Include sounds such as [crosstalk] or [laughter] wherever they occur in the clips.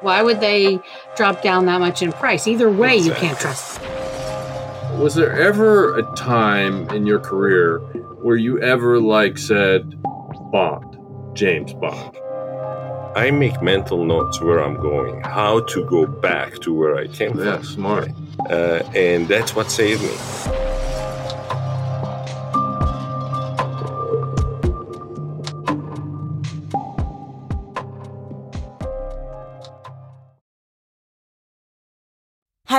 Why would they drop down that much in price? Either way, you can't trust them. Was there ever a time in your career where you ever like said Bond, James Bond? I make mental notes where I'm going, how to go back to where I came Yeah, from. smart. Uh, and that's what saved me.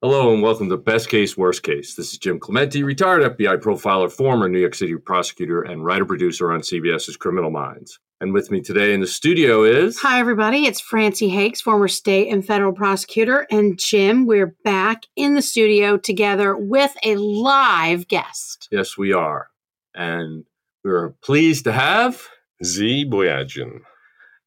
Hello and welcome to Best Case, Worst Case. This is Jim Clemente, retired FBI profiler, former New York City prosecutor, and writer producer on CBS's Criminal Minds. And with me today in the studio is. Hi, everybody. It's Francey Hakes, former state and federal prosecutor, and Jim. We're back in the studio together with a live guest. Yes, we are. And we're pleased to have. Z Boyadjian.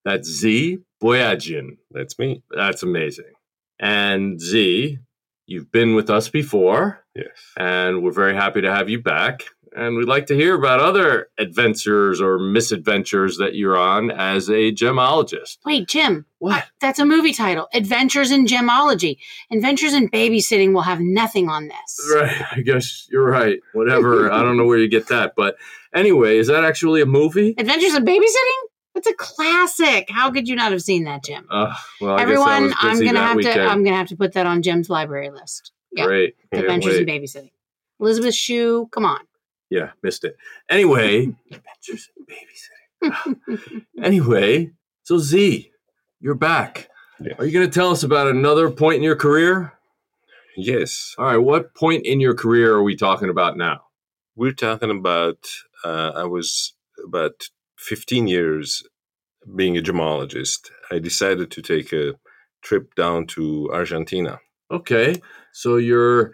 That's Z Boyadjian. That's me. That's amazing. And Z, you've been with us before, Yes. and we're very happy to have you back. And we'd like to hear about other adventures or misadventures that you're on as a gemologist. Wait, Jim. What? uh, That's a movie title Adventures in Gemology. Adventures in Babysitting will have nothing on this. Right. [laughs] I guess you're right. Whatever. [laughs] I don't know where you get that. But anyway, is that actually a movie? Adventures in Babysitting? That's a classic. How could you not have seen that, Jim? Uh, well, I Everyone, guess I was I'm gonna that have weekend. to. I'm gonna have to put that on Jim's library list. Yeah, Great. Can't Adventures in. Babysitting. Elizabeth Shue, come on. Yeah, missed it. Anyway, Adventures in Babysitting. anyway, so Z, you're back. Yeah. Are you going to tell us about another point in your career? Yes. All right, what point in your career are we talking about now? We're talking about, uh, I was about 15 years being a gemologist. I decided to take a trip down to Argentina. Okay, so you're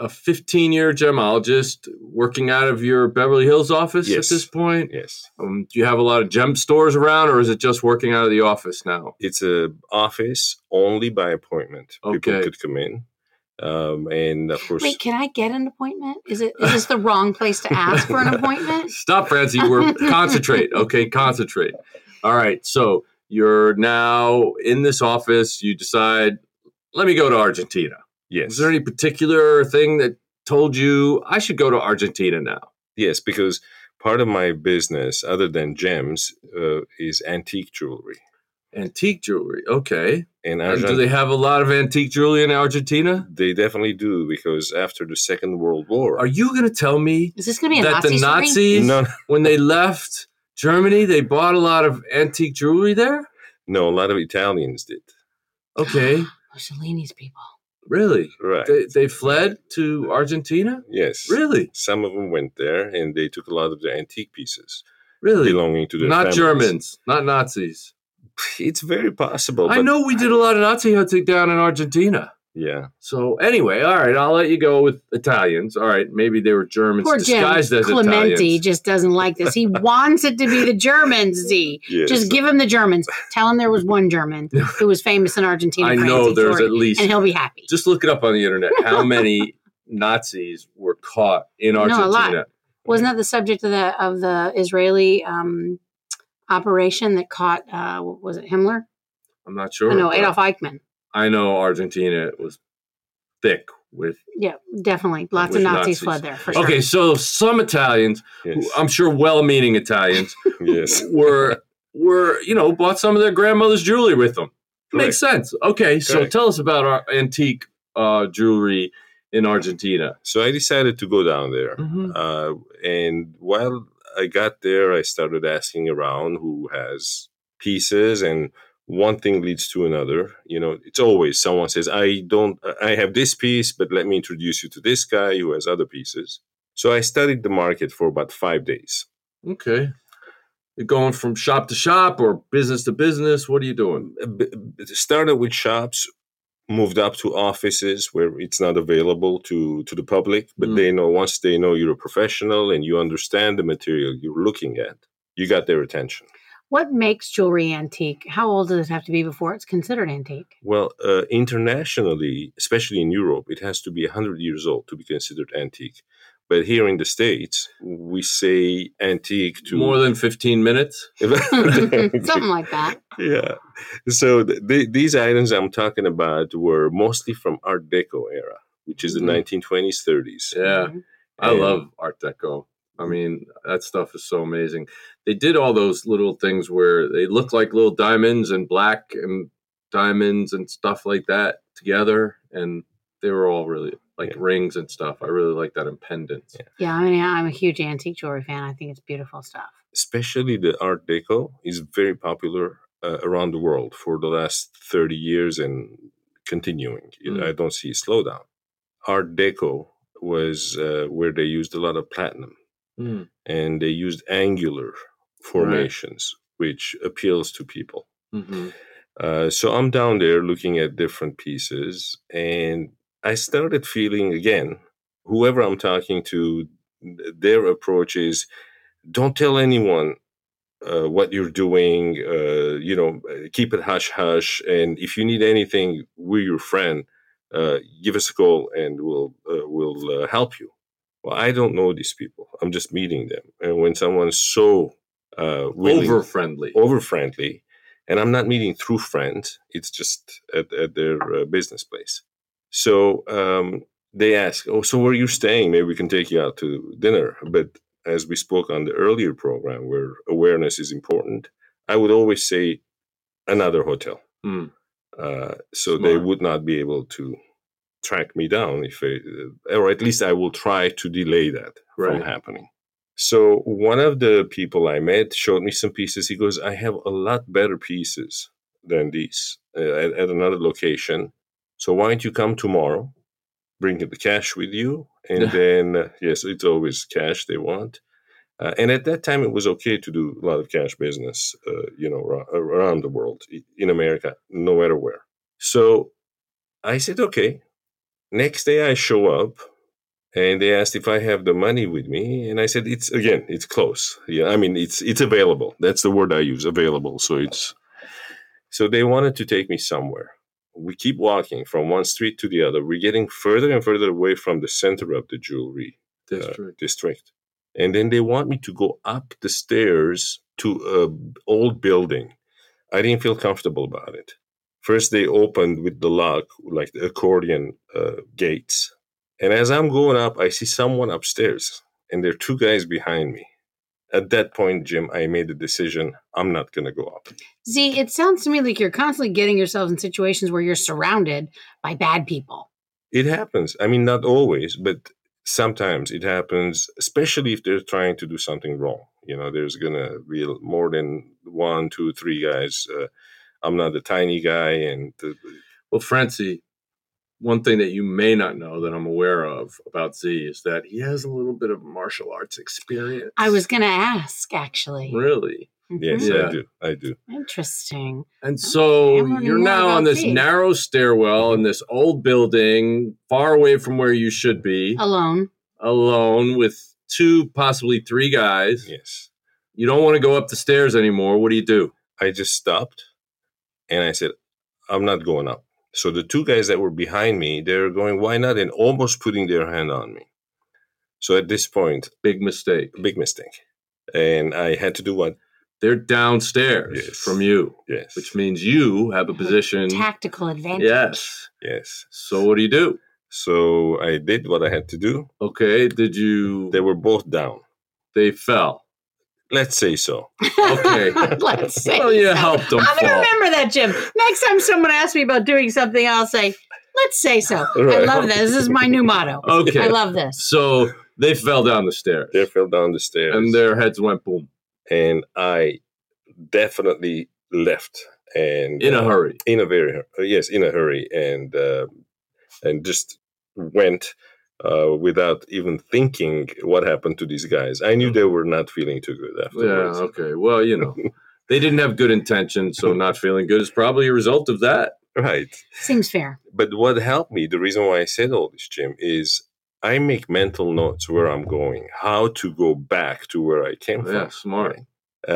a 15 year gemologist working out of your Beverly Hills office Yes. at this point. Yes. Um, do you have a lot of gem stores around, or is it just working out of the office now? It's a office only by appointment. People Okay. could come in. Um, and of course, Wait, can I get an appointment? Is it is this the wrong place to ask for an appointment? [laughs] Stop, Francey. We're [laughs] concentrate. Okay, concentrate. All right. So you're now in this office. You decide, let me go to Argentina. yes. Is there any particular thing that told you I should go to Argentina now? Yes, because part of my business, other than gems, uh, is antique jewelry. Antique jewelry. Okay. And And do they have a lot of antique jewelry in Argentina? they definitely do because after the Second World War, Are you going to tell me Is this going to be a that Nazi the story? Nazis, no, when they left Germany, they bought a lot of antique jewelry there? no, a lot of Italians did. Okay. [gasps] Mussolini's people. Really? Right? They, they fled to Argentina? yes. Really? Some of them went there, and they took a lot of the antique pieces Really? belonging to their Not families. Germans, not Nazis. It's very possible. I know we did a lot of Nazi hunting down in Argentina. Yeah. So anyway, all right, I'll let you go with Italians. All right, maybe they were Germans Poor Jim as Clemente Italians. just doesn't like this. He [laughs] wants it to be the Germans, Z. Yes. Just give him the Germans. Tell him there was one German who was famous in Argentina. I for know there's jewelry, at least. and he'll be happy. Just look it up on the internet. [laughs] How many Nazis were caught in No, a lot. Argentina? Wasn't that the subject of the of the Israeli um, operation that caught? Uh, was it Himmler? I'm not sure. No, Adolf Eichmann. I know Argentina was thick with. Yeah, definitely. Lots of Nazis, Nazis. fled there for sure. Okay, so some Italians, who I'm sure well-meaning Italians, [laughs] yes. were were you know bought some of their grandmother's jewelry with them. Makes sense. Okay, so tell us about our antique uh, jewelry in Argentina. So I decided to go down there. Mhm. Uh, and while I got there, I started asking around who has pieces, and one thing leads to another. You know, it's always someone says, "I don't, I have this piece, but let me introduce you to this guy who has other pieces." So I studied the market for about five days. Okay, you're going from shop to shop or business to business. What are you doing? Started with shops moved up to offices where it's not available to to the public but Mm. they know once they know you're a professional and you understand the material you're looking at you got their attention What makes jewelry antique? How old does it have to be before it's considered antique? well uh, internationally especially in europe it has to be 100 years old to be considered antique but here in the states we say antique to More than 15 minutes? [laughs] [laughs] Something like that. yeah. So th- th- these items I'm talking about were mostly from Art Deco era, which is the Mhm. 1920s, 30s. Yeah. Mhm. I And- love Art Deco. I mean, that stuff is so amazing. They did all those little things where they look like little diamonds and black and diamonds and stuff like that together. And they were all really like Yeah. rings and stuff. I really like that and pendants. Yeah, I mean, I'm a huge antique jewelry fan. I think it's beautiful stuff. Especially the Art Deco is very popular uh, around the world for the last 30 years and continuing. Mm. I don't see a slowdown. Art Deco was uh, where they used a lot of platinum Mm. and they used angular formations, which appeals to people. hmm Uh, so I'm down there looking at different pieces, and I started feeling again, whoever I'm talking to, their approach is don't tell anyone uh, what you're doing, uh, you know, uh, keep it hush hush. And if you need anything, we're your friend. Uh, give us a call and we'll, uh, we'll uh, help you. Well, I don't know these people. I'm just meeting them. And when someone's so uh, willing, Over friendly. over friendly and i'm not meeting through friends it's just at, at their uh, business place so um, they ask oh so where are you staying maybe we can take you out to dinner but as we spoke on the earlier program where awareness is important i would always say another hotel Mm. uh, so they would not be able to track me down if I, or at least i will try to delay that Right. from happening so one of the people I met showed me some pieces. He goes, "I have a lot better pieces than these uh, at, at another location. So why don't you come tomorrow? Bring the cash with you, and then uh, yes, it's always cash they want. Uh, and at that time, it was okay to do a lot of cash business, uh, you know, ra- around the world, in America, no matter where. So I said, okay. Next day, I show up and they asked if I have the money with me, and I said it's again, it's close. Yeah, I mean it's it's available. That's the word I use, available. So it's so they wanted to take me somewhere. We keep walking from one street to the other. We're getting further and further away from the center of the jewelry uh, District. district, and then they want me to go up the stairs to a old building. I didn't feel comfortable about it. First, they opened with the lock, like the accordion uh, gates. And as I'm going up, I see someone upstairs, and there are two guys behind me. At that point, Jim, I made the decision I'm not going to go up. See, it sounds to me like you're constantly getting yourself in situations where you're surrounded by bad people. It happens. I mean, not always, but sometimes it happens, especially if they're trying to do something wrong. You know, there's going to be more than one, two, three guys. Uh, I'm not a tiny guy, and the, Well, Francey, one thing that you may not know that I'm aware of about Z is that he has a little bit of martial arts experience. I was going to ask, actually. really. yes, Mhm. Yeah. I do. I do. Interesting. And so you're now on this Z. narrow stairwell in this old building, far away from where you should be, Alone. alone with two, possibly three guys. Yes. You don't want to go up the stairs anymore. What do you do? I just stopped and I said, I'm not going up. So the two guys that were behind me, they're going, why not? And almost putting their hand on me. So at this point, Big mistake. big mistake. And I had to do what? They're downstairs Yes. from you, Yes. which means you have a position. Tactical advantage. Yes. yes. So what do you do? So I did what I had to do. Okay. Did you? They were both down. They fell. Let's say so. [laughs] Okay. Let's say. Well, you so. helped them I'm going to fall. remember that, Jim. Next time someone asks me about doing something, I'll say, let's say so. I Right. love this. This is my new motto. Okay. I love this. So they fell down the stairs, They fell down the stairs. and their heads went boom and I definitely left. And in a uh, hurry. in a very hur- uh, yes in a hurry and uh, and just went uh, without even thinking what happened to these guys i knew they were not feeling too good Yeah. Okay. Well, you know, they didn't have good intentions, so [laughs] not feeling good is probably a result of that. right. Seems fair. But what helped me, the reason why I said all this, Jim, is I make mental notes where I'm going, how to go back to where I came Yeah, from. Yeah, smart. right?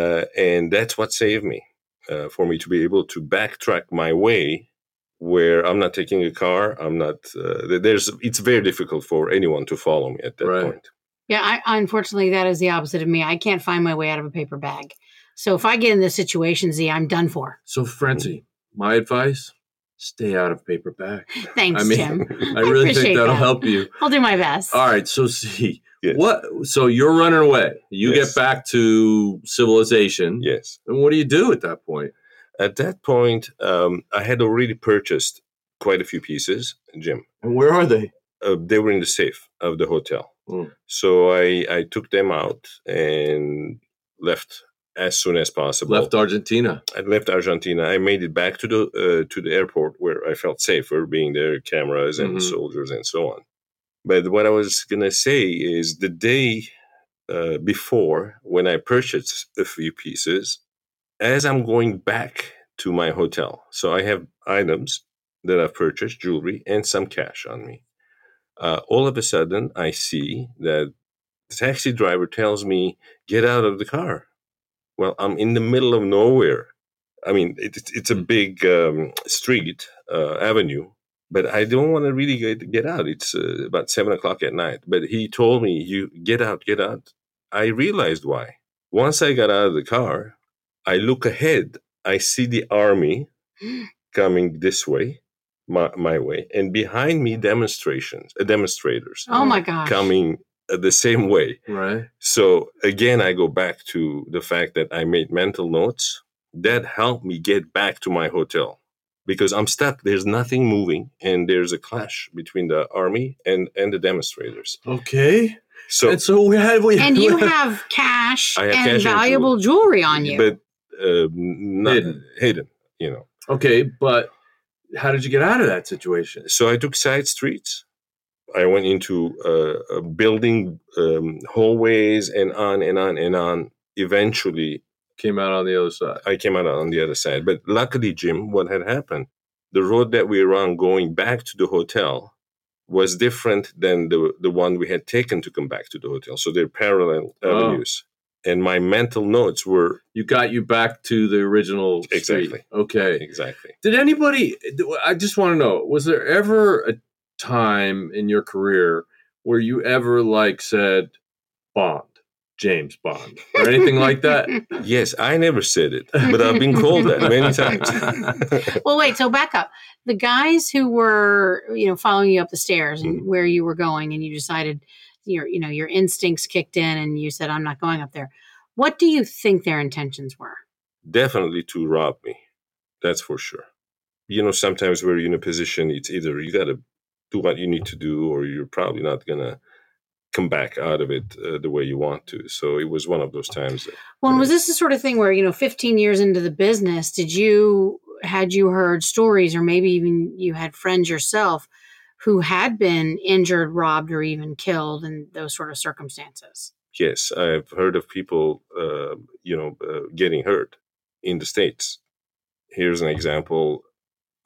Uh, and that's what saved me, uh, for me to be able to backtrack my way where I'm not taking a car. I'm not, uh, there's, it's very difficult for anyone to follow me at that Right. point. Yeah, I, unfortunately, that is the opposite of me. I can't find my way out of a paper bag. So if I get in this situation, Z, I'm done for. So, Frenzy, my advice: stay out of paper bag. [laughs] Thanks, I mean, Jim. [laughs] I really appreciate think that'll that. help you. I'll do my best. All right, so see Yes. what? So you're running away. You Yes. get back to civilization, Yes. and what do you do at that point? At that point, um, I had already purchased quite a few pieces, Jim. And where are they? Uh, they were in the safe of the hotel. Mm. So I, I took them out and left as soon as possible. Left Argentina. I left Argentina. I made it back to the uh, to the airport where I felt safer, being there, cameras and Mhm. soldiers and so on. But what I was gonna say is the day uh, before when I purchased a few pieces, as I'm going back to my hotel, so I have items that I've purchased, jewelry and some cash on me. Uh, all of a sudden, I see that the taxi driver tells me, "Get out of the car." Well, I'm in the middle of nowhere. I mean, it, it's- it's a big um, street uh, avenue, but I don't want to really get, get out. It's uh, about seven o'clock at night. But he told me, "You get out, get out." I realized why. Once I got out of the car, I look ahead. I see the army [gasps] coming this way, my, my way, and behind me, demonstrations, uh, demonstrators oh my gosh. coming uh, the same way. Right. So again, I go back to the fact that I made mental notes that helped me get back to my hotel because I'm stuck. There's nothing moving, and there's a clash between the army and and the demonstrators. Okay. So, and so we had we and you have cash I have and cash and valuable jewelry on you. but uh, not Hidden. hidden. you know. okay, but how did you get out of that situation? So I took side streets. I went into uh, building um, hallways and on and on and on. Eventually, Came out on the other side. I came out on the other side. But luckily, Jim, what had happened, the road that we were on going back to the hotel was different than the, the one we had taken to come back to the hotel. So they're parallel Oh. avenues. And my mental notes were You got you back to the original street. Exactly. Okay. exactly. Did anybody? I just want to know: Was there ever a time in your career where you ever like said Bond, James Bond, or anything like that? [laughs] Yes, I never said it, but I've been called that many [laughs] times. [laughs] well, wait. So back up. The guys who were, you know, following you up the stairs and Mhm. where you were going, and you decided your, you know, your instincts kicked in, and you said, "I'm not going up there." What do you think their intentions were? Definitely to rob me. That's for sure. You know, sometimes we're in a position, it's either you got to do what you need to do, or you're probably not going to come back out of it uh, the way you want to. So it was one of those times. That, Well, and was this the sort of thing where, you know, 15 years into the business, did you, had you heard stories or maybe even you had friends yourself who had been injured, robbed, or even killed in those sort of circumstances? yes, I've heard of people, uh, you know, uh, getting hurt in the States. Here's an example.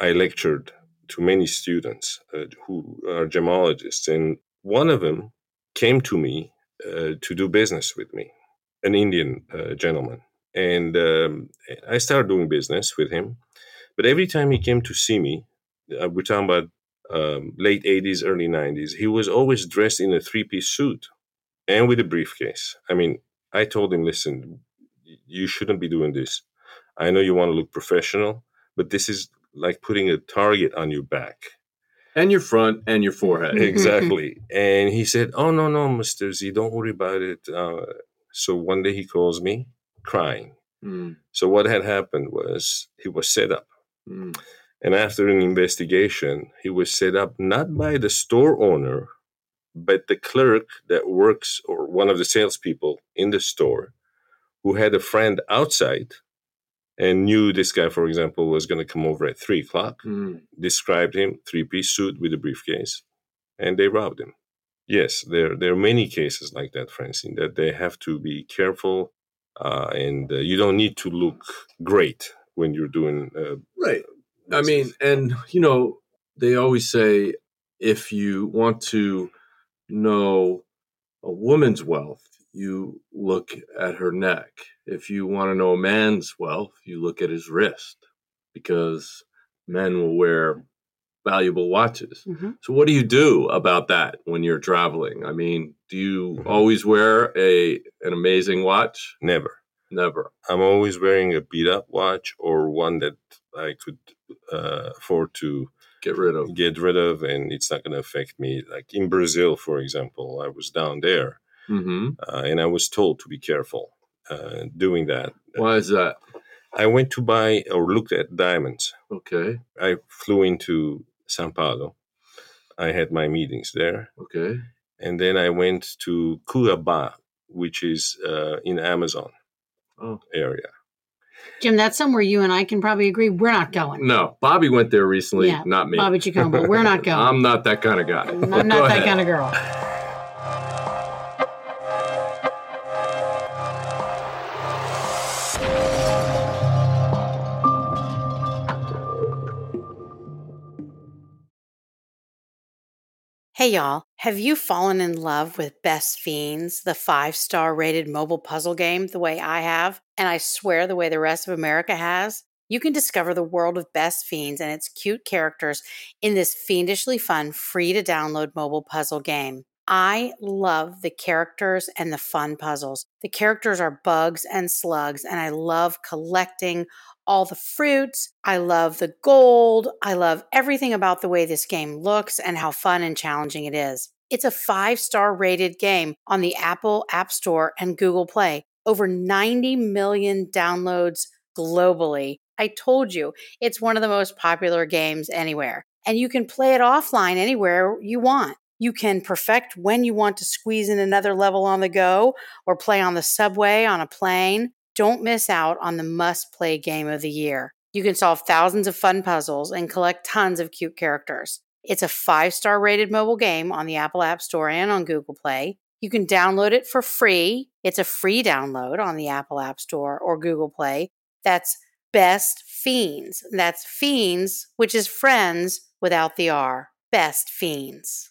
I lectured to many students uh, who are gemologists, and one of them came to me uh, to do business with me, an Indian uh, gentleman. And um, I started doing business with him. But every time he came to see me, uh, we're talking about um, late 80s, early 90s, he was always dressed in a three piece suit and with a briefcase. I mean, I told him, listen, you shouldn't be doing this. I know you want to look professional, but this is like putting a target on your back. and your front and your forehead. [laughs] Exactly. [laughs] and he said, Oh, no, no, Mr. Z, don't worry about it. Uh, so one day he calls me crying. Mm, So what had happened was he was set up. mm. And after an investigation, he was set up not by the store owner, but the clerk that works or one of the salespeople in the store who had a friend outside and knew this guy, for example, was going to come over at three o'clock, Mm. described him, three piece suit with a briefcase, and they robbed him. Yes, there, there are many cases like that, Francine, that they have to be careful uh, and uh, you don't need to look great when you're doing uh, Right. I mean, and you know, they always say if you want to know a woman's wealth, you look at her neck. If you want to know a man's wealth, you look at his wrist because men will wear valuable watches. hmm So what do you do about that when you're traveling? I mean, do you always wear a an amazing watch? Never. Never. I'm always wearing a beat up watch or one that I could uh, afford to Get rid of. get rid of and it's not going to affect me. Like in Brazil, for example, I was down there hmm uh, and I was told to be careful uh, doing that. Why is that? I went to buy or looked at diamonds. Okay. I flew into Sao Paulo. I had my meetings there. Okay. And then I went to Cuiabá, which is uh, in Amazon Oh. area. Jim, that's somewhere you and I can probably agree. We're not going. No, Bobby went there recently, Yeah, not me. Bobby Chacombo, we're not [laughs] going. I'm not that kind of guy. I'm not [laughs] that kind of girl. Hey y'all, have you fallen in love with Best Fiends, the five star rated mobile puzzle game, the way I have, and I swear the way the rest of America has? You can discover the world of Best Fiends and its cute characters in this fiendishly fun, free to download mobile puzzle game. I love the characters and the fun puzzles. The characters are bugs and slugs, and I love collecting all the fruits. I love the gold. I love everything about the way this game looks and how fun and challenging it is. It's a five star rated game on the Apple App Store and Google Play. Over 90 million downloads globally. I told you, it's one of the most popular games anywhere. And you can play it offline anywhere you want. You can perfect when you want to squeeze in another level on the go or play on the subway, on a plane. Don't miss out on the must play game of the year. You can solve thousands of fun puzzles and collect tons of cute characters. It's a five star rated mobile game on the Apple App Store and on Google Play. You can download it for free. It's a free download on the Apple App Store or Google Play. That's Best Fiends. That's Fiends, which is friends without the R. Best Fiends.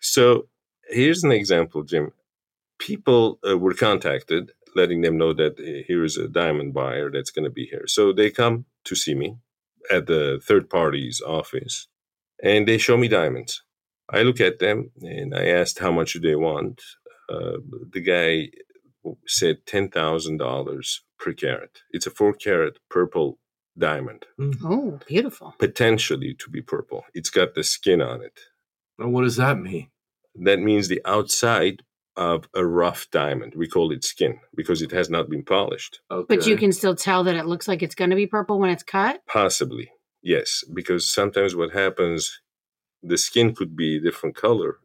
So here's an example, Jim. People uh, were contacted, letting them know that uh, here is a diamond buyer that's going to be here. So they come to see me at the third party's office and they show me diamonds. I look at them and I asked how much do they want. Uh, the guy said $10,000 per carat. It's a four carat purple diamond, Oh, beautiful. potentially to be purple. It's got the skin on it. Now, what does that mean? that means the outside of a rough diamond. We call it skin because it has not been polished. Okay. But you can still tell that it looks like it's going to be purple when it's cut. Possibly, yes, because sometimes what happens, the skin could be a different color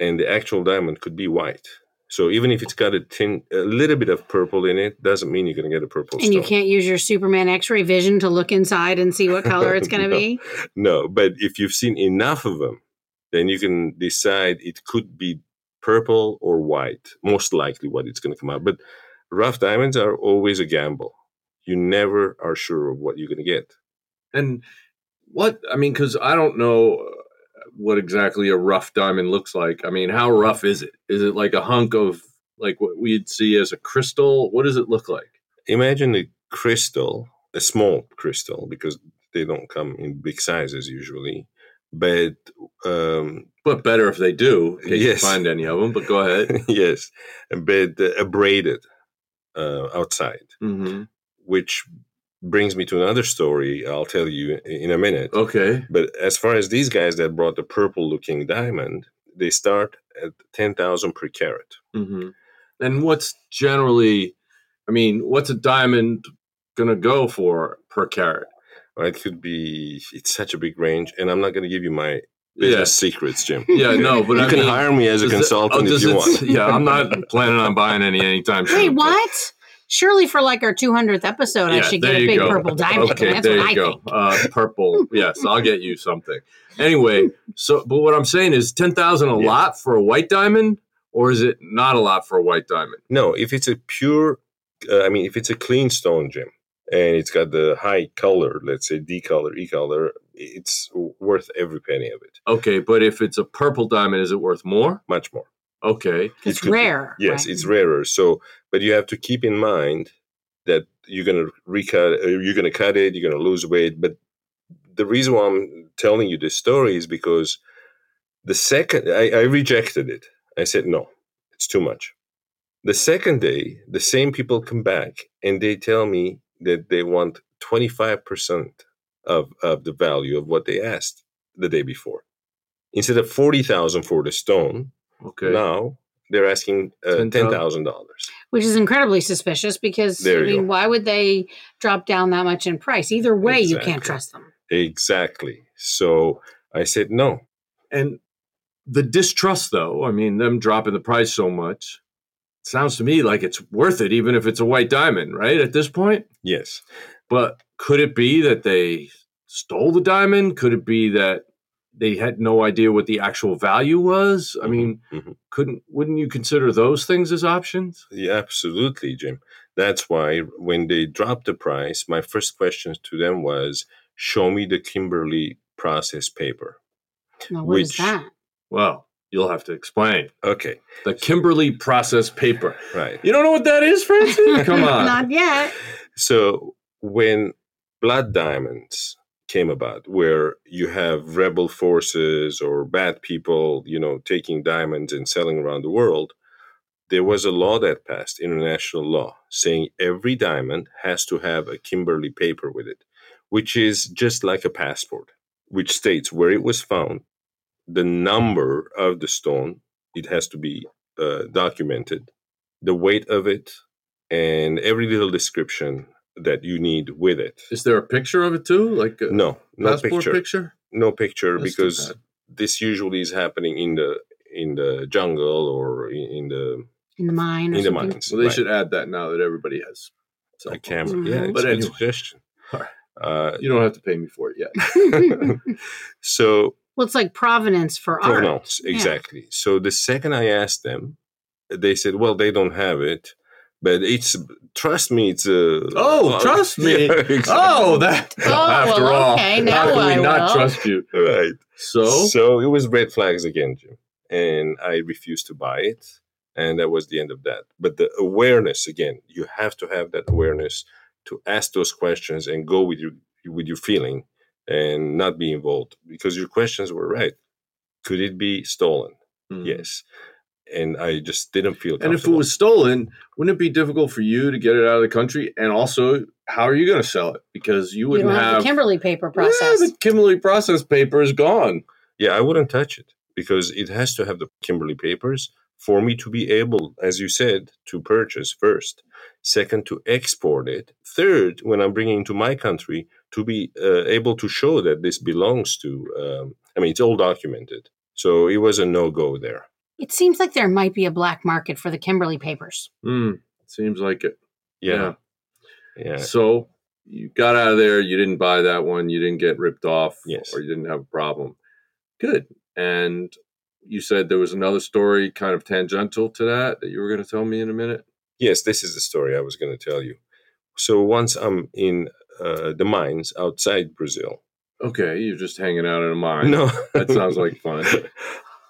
and the actual diamond could be white. So even if it's got a tin, a little bit of purple in it, doesn't mean you're going to get a purple And you can't use your Superman X ray vision to look inside and see what color it's going [laughs] to No. be. No, but if you've seen enough of them, then you can decide it could be purple or white, most likely what it's going to come out. But rough diamonds are always a gamble. You never are sure of what you're going to get. And what I mean, because I don't know what exactly a rough diamond looks like. I mean, how rough is it? Is it like a hunk of like what we'd see as a crystal? What does it look like? Imagine a crystal, a small crystal, because they don't come in big sizes usually. But um, But better if they do. In Yes. you find any of them. But go ahead. [laughs] yes, but uh, abraded uh, outside. hmm which brings me to another story I'll tell you in a minute. Okay. But as far as these guys that brought the purple looking diamond, they start at 10,000 per carat. hmm And what's generally, I mean, what's a diamond going to go for per carat? Well, it could be. It's such a big range, and I'm not going to give you my business secrets, Jim. [laughs] Yeah, no, but you I can mean, hire me as a does it- consultant oh, if you want. Yeah, I'm not [laughs] planning on buying any anytime soon. Wait, what? Surely for like our 200th episode, I should get a big go. purple diamond. Okay, That's there what you I go. think. Uh, purple. Yes, I'll get you something. Anyway, so but what I'm saying is ten thousand a Yeah. lot for a white diamond, or is it not a lot for a white diamond? No, if it's a pure, uh, I mean, if it's a clean stone, Jim, and it's got the high color, let's say D color, E color, it's worth every penny of it. Okay, but if it's a purple diamond, is it worth more? Much more. Okay, It's It could be- rare. Yes, right? it's rarer. So, but you have to keep in mind that you're going to recut, uh, you're going to cut it, you're going to lose weight. But the reason why I'm telling you this story is because the second I, I rejected it, I said no, it's too much. The second day, the same people come back and they tell me that they want 25% of, of the value of what they asked the day before. Instead of 40,000 for the stone, okay. now they're asking uh, $10,000. ten thousand dollars. Which is incredibly suspicious because There I mean, go. why would they drop down that much in price? Either way, you can't trust them. Exactly. So I said no. And the distrust, though, I mean, them dropping the price so much, sounds to me like it's worth it, even if it's a white diamond, right? At this point. Yes. But could it be that they stole the diamond? Could it be that they had no idea what the actual value was? I mean, Mhm. couldn't wouldn't you consider those things as options? Yeah, absolutely, Jim. That's why when they dropped the price, my first question to them was, "Show me the Kimberley process paper." Now, what is Which- that? Well, you'll have to explain. Okay, The Kimberley process paper. right. You don't know what that is, Francis? [laughs] Come on. Not yet. So when blood diamonds came about, where you have rebel forces or bad people, you know, taking diamonds and selling around the world, there was a law that passed, international law, saying every diamond has to have a Kimberley paper with it, which is just like a passport, which states where it was found, the number of the stone, it has to be uh, documented, the weight of it, and every little description that you need with it. Is there a picture of it too? Like a No, no passport picture, picture? no picture, That's because this usually is happening in the in the jungle or in, in the In the mine. In the something. mines. Well, they right. should add that now that everybody has cell a phones. camera. Yeah, Mhm. it's But a anyway. suggestion. All right. Uh, You don't have to pay me for it yet. [laughs] [laughs] [laughs] so well, it's like provenance for art. provenance, Yeah. exactly. So the second I asked them, they said, "Well, they don't have it." But it's trust me, it's a Oh, [laughs] trust me. Yeah, oh, exactly. Oh, that. [laughs] Oh, after well, all, okay, how now can I we not will. trust you? right. So, So it was red flags again, Jim. And I refused to buy it. And that was the end of that. But the awareness, again, you have to have that awareness to ask those questions and go with your with your feeling and not be involved. Because your questions were right. Could it be stolen? Hmm. Yes. And I just didn't feel And if it was stolen, wouldn't it be difficult for you to get it out of the country? And also, how are you going to sell it? Because you You wouldn't don't have, have the Kimberley paper process. Yeah, the Kimberley process paper is gone. Yeah, I wouldn't touch it because it has to have the Kimberley papers for me to be able, as you said, to purchase first. Second, to export it. Third, when I'm bringing it to my country, to be uh, able to show that this belongs to. Um, I mean, it's all documented, so it was a no go there. it seems like there might be a black market for the Kimberley papers. Hmm. seems like it. Yeah, yeah, So you got out of there. You didn't buy that one. You didn't get ripped off. Yes. Or you didn't have a problem. Good. And you said there was another story kind of tangential to that that you were going to tell me in a minute. yes. This is the story I was going to tell you. So once I'm in uh, the mines outside Brazil, Okay. You're just hanging out in a mine. no, That sounds like [laughs] fun.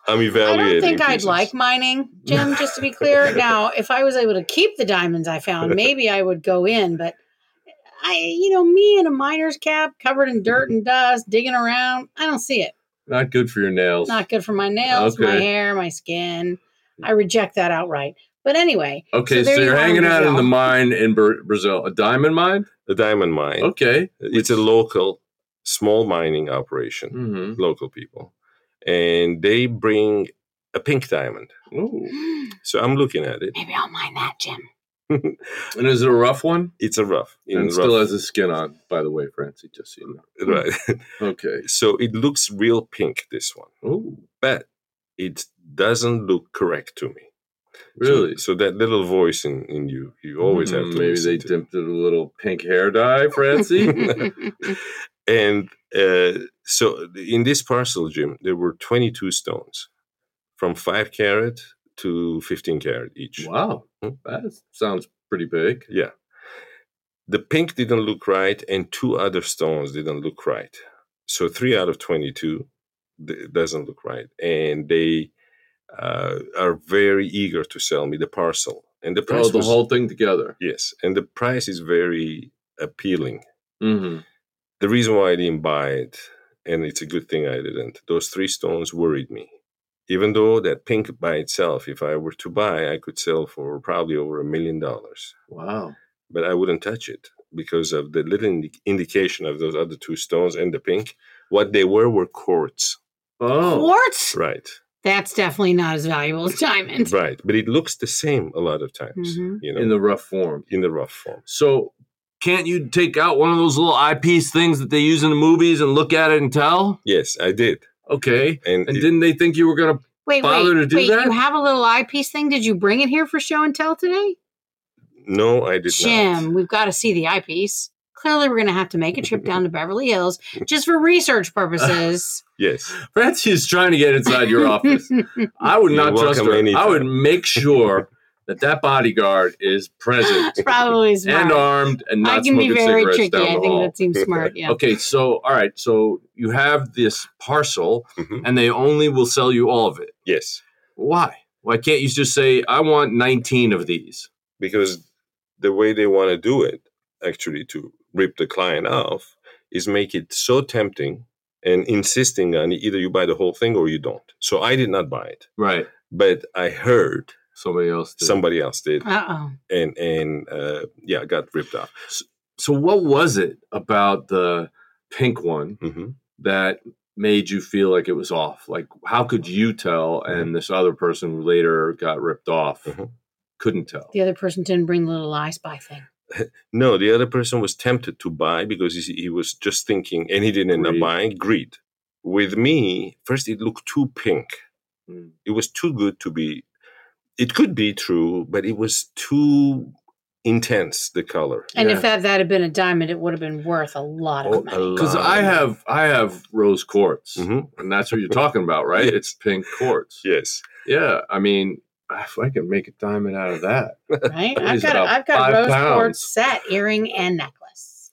I'm evaluating. I don't think I'd like mining, Jim, just to be clear. [laughs] now, if I was able to keep the diamonds I found, maybe I would go in, but I, you know, me in a miner's cap covered in dirt and dust, digging around, I don't see it. Not good for your nails. Not good for my nails, my hair, my skin. I reject that outright. But anyway, okay. there So, you you're are hanging out in the mine in Brazil. A diamond mine? A diamond mine. Okay. It's a local, small mining operation, Mm-hmm. local people, and they bring a pink diamond. Oh. [gasps] So I'm looking at it. maybe I'll mine that, Jim. [laughs] And is it a rough one? it's a rough. and it still has the skin on, by the way, Francey, just so you know. right. [laughs] Okay. so it looks real pink. This one, Oh, but it doesn't look correct to me. So- really? So, that little voice in, in you, you always have Mm, to Maybe they to. dipped it a little pink hair dye, Francey. [laughs] [laughs] And uh, so in this parcel, Jim, there were 22 stones from 5 carat to 15 carat each. wow. Hmm. That sounds pretty big. Yeah. The pink didn't look right, and two other stones didn't look right. So three out of 22 th- doesn't look right. And they uh, are very eager to sell me the parcel. And the price Oh, the was- whole thing together. Yes. And the price is very appealing. Mm-hmm. The reason why I didn't buy it, and it's a good thing I didn't, those three stones worried me. Even though that pink by itself, if I were to buy, I could sell for probably over a million dollars. Wow. But I wouldn't touch it because of the little indi- indication of those other two stones and the pink. What they were were quartz. Oh, Quartz? Right. That's definitely not as valuable as diamonds. Right. But it looks the same a lot of times, Mhm. you know, in the rough form. in the rough form. So, can't you take out one of those little eyepiece things that they use in the movies and look at it and tell? Yes, I did. Okay. And, And it- didn't they think you were going to? Wait, Bother wait, to do wait. that? You have a little eyepiece thing. Did you bring it here for show and tell today? no, I did Jim, not. Jim, we've got to see the eyepiece. Clearly, we're going to have to make a trip down to Beverly Hills just for research purposes. [laughs] Yes. Francey is trying to get inside your office. I would [laughs] You're not trust welcome her. I anytime. would make sure that that bodyguard is present [laughs] probably smart. and armed and not I not can be smoking very cigarettes tricky. down I the think hall. that seems smart. Yeah. Okay, so all right, so you have this parcel, Mhm. and they only will sell you all of it. Yes. Why? Why can't you just say, "I want 19 of these"? because the way they want to do it actually to rip the client off is make it so tempting and insisting on either you buy the whole thing or you don't so i did not buy it Right. but i heard Somebody else did. somebody else did Uh oh. and and uh, yeah got ripped off So, what was it about the pink one hmm that made you feel like it was off? Like, how could you tell? And this other person who later got ripped off Mhm. couldn't tell. The other person didn't bring the little I spy thing. No the other person was tempted to buy because he, he was just thinking and he didn't end up Greed. buying greed with me first it looked too pink Mm. it was too good to be it could be true but it was too intense the color And Yeah. if that, that had been a diamond, it would have been worth a lot of Oh, money. Because. I have, I have rose quartz, Mhm. and that's what you're talking about, right? [laughs] Yes. It's pink quartz. yes Yeah, I mean, if I can make a diamond out of that, [laughs] Right? I've got, about I've got five rose pounds. quartz set, earring, and necklace.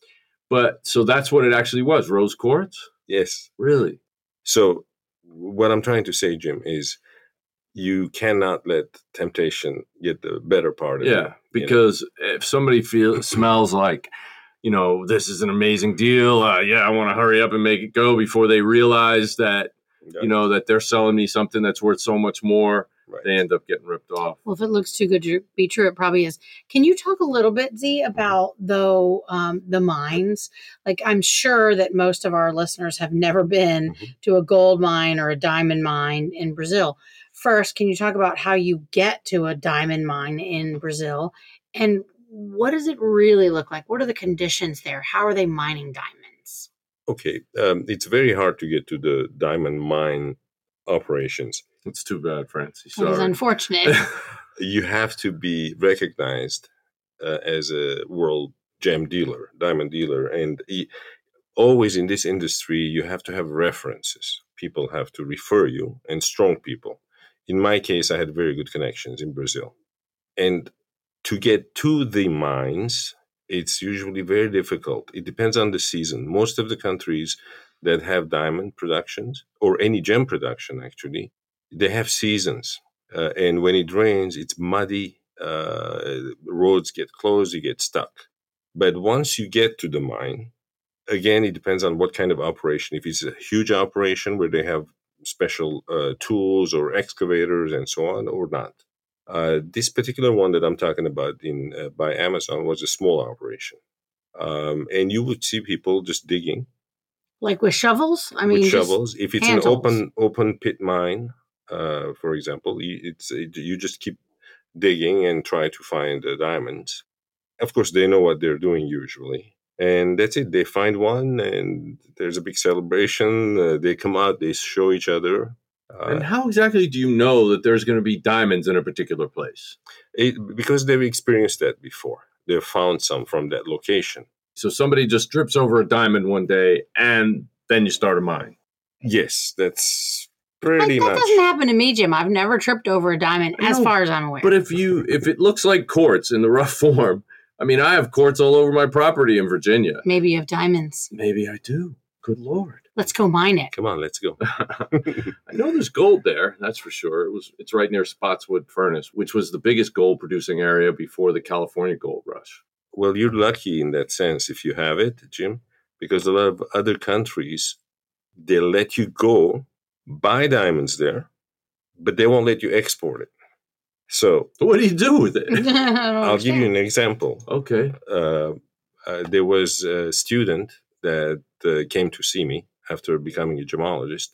but so that's what it actually was, rose quartz. yes Really? so what i'm trying to say jim is you cannot let temptation get the better part of you Yeah, you know? because if somebody feels smells like, you know, this is an amazing deal, uh, yeah, I want to hurry up and make it go before they realize that you know that they're selling me something that's worth so much more. Right. They end up getting ripped off. Well, if it looks too good to be true, it probably is. Can you talk a little bit, Z, about though um, the mines? Like, I'm sure that most of our listeners have never been Mhm. to a gold mine or a diamond mine in Brazil. First, can you talk about how you get to a diamond mine in Brazil, and what does it really look like? What are the conditions there? How are they mining diamonds? okay um, it's very hard to get to the diamond mine operations It's too bad, Francey. It is unfortunate. [laughs] you have to be recognized uh, as a world gem dealer, diamond dealer, and e- always in this industry you have to have references. People have to refer you, and strong people. In my case, I had very good connections in Brazil, and to get to the mines, it's usually very difficult. It depends on the season. Most of the countries that have diamond productions or any gem production actually, they have seasons uh, and when it rains, it's muddy. Uh, roads get closed, you get stuck. But once you get to the mine, again, it depends on what kind of operation. If it's a huge operation where they have special uh, tools or excavators and so on, or not. Uh, this particular one that I'm talking about in uh, by Amazon was a small operation, um, and you would see people just digging like with shovels? I mean, with shovels. If it's hand an open open pit mine, uh, for example, you, it's it, you just keep digging and try to find the diamonds. Of course, they know what they're doing usually. And that's it. They find one, and there's a big celebration. Uh, they come out, they show each other. Uh, and how exactly do you know that there's going to be diamonds in a particular place? it, because they've experienced that before. They've found some from that location. So somebody just trips over a diamond one day, and then you start a mine. Yes, that's Like, pretty that much. doesn't happen to me, Jim. I've never tripped over a diamond, as No, far as I'm aware. But if you if it looks like quartz in the rough [laughs] form, I mean, I have quartz all over my property in Virginia. Maybe you have diamonds. Maybe I do. Good lord. Let's go mine it. Come on, let's go. [laughs] I know there's gold there, that's for sure. It was it's right near Spotswood Furnace, which was the biggest gold producing area before the California gold rush. Well, you're lucky in that sense if you have it, Jim, because a lot of other countries they let you go buy diamonds there, but they won't let you export it. So [laughs] What do you do with it? [laughs] I'll give you an example. Okay. Uh, uh, there was a student that uh, came to see me after becoming a gemologist.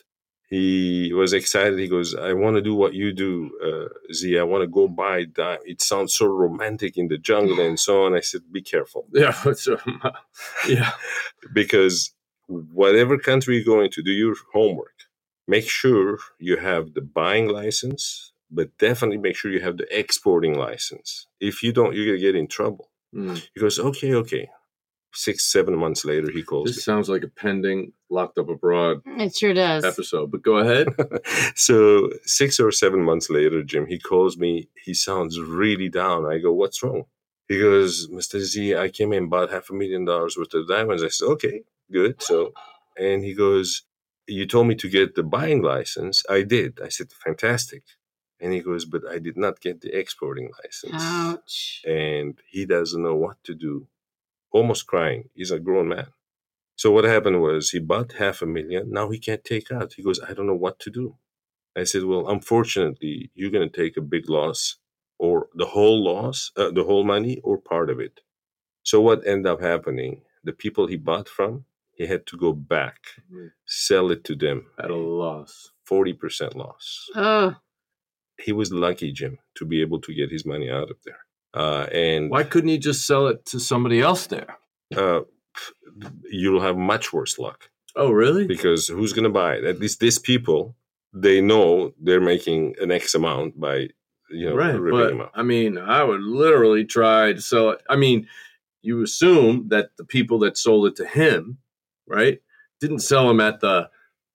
He was excited. He goes, "I want to do what you do, uh, Z. I want to go buy. Di- it sounds so romantic in the jungle and so on." I said, "Be careful." [laughs] Yeah. Um, yeah. because whatever country you're going to do your homework make sure you have the buying license but definitely make sure you have the exporting license. If you don't you're going to get in trouble. Mm. he goes okay okay. Six seven months later he calls This sounds like a pending locked up abroad It sure does. episode, but go ahead. [laughs] so six or seven months later jim he calls me. He sounds really down. I go what's wrong? He goes mr z i came in bought half a million dollars worth of diamonds. I said okay good. So and he goes you told me to get the buying license. I did. I said fantastic. And he goes but i did not get the exporting license. Ouch. and he doesn't know what to do. Almost crying. He's a grown man. So what happened was he bought half a million. Now he can't take out. He goes i don't know what to do. I said well unfortunately you're going to take a big loss or the whole loss uh, the whole money or part of it. So what ended up happening the people he bought from he had to go back Mm. sell it to them At a loss. 40% loss Oh, he was lucky jim to be able to get his money out of there uh, and Why couldn't he just sell it to somebody else there? uh, you'll have much worse luck Oh, really? because who's going to buy it? At least these people, they know they're making an X amount by you know right. ripping But. I mean, I would literally try to sell it. I mean, you assume that the people that sold it to him, right, didn't sell them at the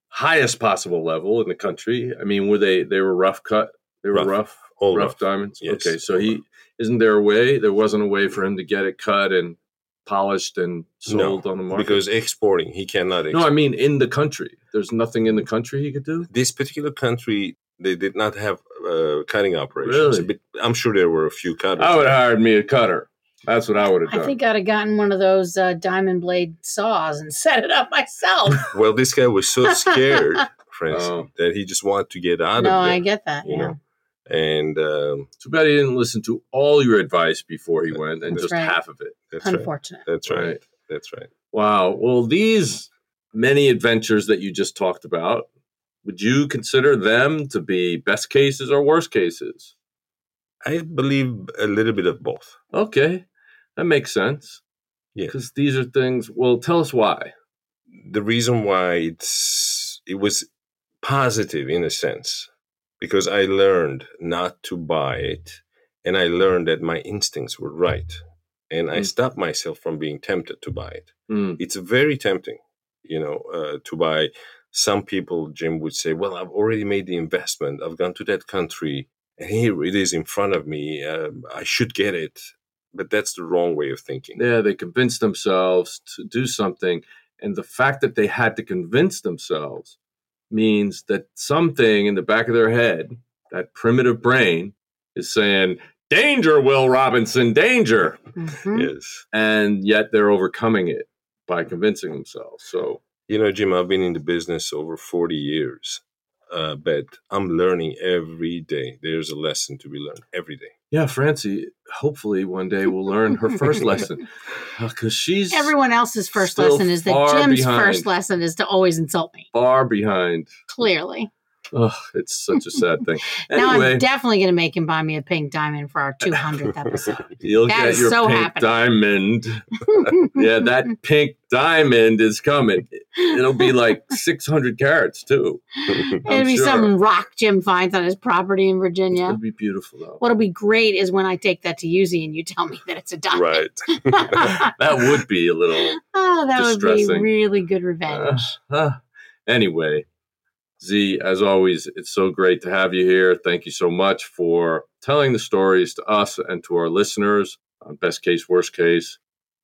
highest possible level in the country. I mean, were they they were rough cut? They were Rough. rough, All rough, rough. diamonds. Yes, Okay, so he isn't there a way? There wasn't a way for him to get it cut and polished and sold No, on the market because exporting he cannot. no, I mean in the country. There's nothing in the country he could do. this particular country they did not have uh, cutting operations. Really? But I'm sure there were a few cutters. I would have hired me a cutter. That's what I would have done. I think I'd have gotten one of those uh, diamond blade saws and [laughs] set it up myself. [laughs] well, this guy was so scared, [laughs] Francey, Oh. that he just wanted to get out no, of there. Oh, I get that. you Yeah. know. And um, Too bad he didn't listen to all your advice before he went, and just right. half of it. that's right. Unfortunate. That's right. Right. That's right. Wow. Well, these many adventures that you just talked about, would you consider them to be best cases or worst cases? I believe a little bit of both. Okay, that makes sense. Yeah. Because these are things. Well, tell us why. the reason why it's it was positive in a sense because I learned not to buy it and I learned that my instincts were right and I Mm. stopped myself from being tempted to buy it. Hmm. It's very tempting, you know, uh, to buy. Some people, Jim, would say, "Well, I've already made the investment. I've gone to that country, here it is in front of me. Um, I should get it." But that's the wrong way of thinking. Yeah, they convinced themselves to do something, and the fact that they had to convince themselves means that something in the back of their head, that primitive brain, is saying, "Danger, Will Robinson, danger." Mhm. Yes. and yet they're overcoming it by convincing themselves. So You know, Jim, I've been in the business over 40 years, uh, but I'm learning every day. There's a lesson to be learned every day. yeah, Francey, hopefully one day will learn her first [laughs] lesson because she's Everyone else's first lesson is that Jim's behind. first lesson is to always insult me. far behind. Clearly. Ugh, it's such a sad thing. [laughs] now Anyway, I'm definitely going to make him buy me a pink diamond for our 200th episode. [laughs] you'll that get your so pink happening. diamond. [laughs] yeah, that pink diamond is coming. It'll be like 600 carats too. It'll be sure. some rock Jim finds on his property in Virginia. It'll be beautiful though. What'll be great is when I take that to Yuzi and you tell me that it's a diamond. right. that would be a little oh, that would be really good revenge. Uh, uh, anyway, Z, as always, it's so great to have you here. Thank you so much for telling the stories to us and to our listeners on Best Case, Worst Case.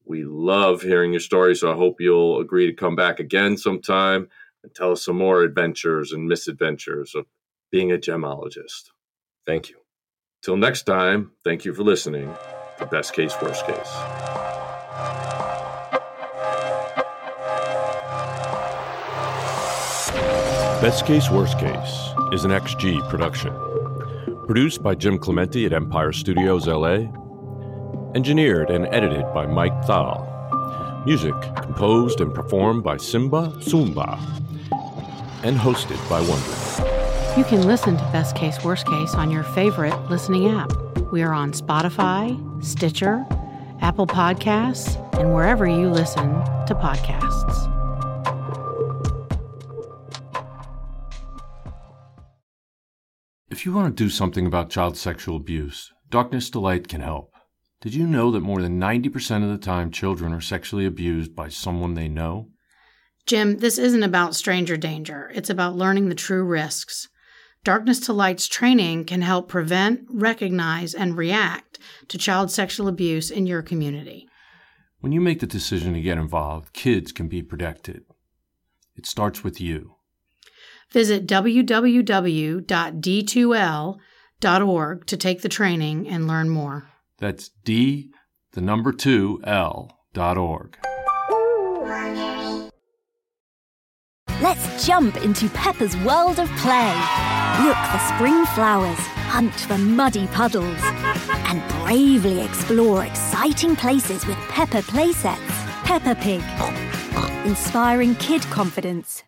We love hearing your stories, so I hope you'll agree to come back again sometime and tell us some more adventures and misadventures of being a gemologist. Thank you. Till next time, thank you for listening to Best Case, Worst Case. Best Case, Worst Case is an XG production. Produced by Jim Clemente at Empire Studios LA. Engineered and edited by Mike Thal. Music composed and performed by Simba Sumba. And hosted by Wonder. You can listen to Best Case, Worst Case on your favorite listening app. We are on Spotify, Stitcher, Apple Podcasts, and wherever you listen to podcasts. If you want to do something about child sexual abuse, Darkness to Light can help. Did you know that more than 90% of the time children are sexually abused by someone they know? Jim, this isn't about stranger danger. It's about learning the true risks. Darkness to Light's training can help prevent, recognize, and react to child sexual abuse in your community. When you make the decision to get involved, kids can be protected. It starts with you. Visit www.d2l.org to take the training and learn more. That's D, the number two, L dot org. Let's jump into Peppa's world of play. Look for spring flowers, hunt for muddy puddles, and bravely explore exciting places with Peppa playsets. Peppa Pig, inspiring kid confidence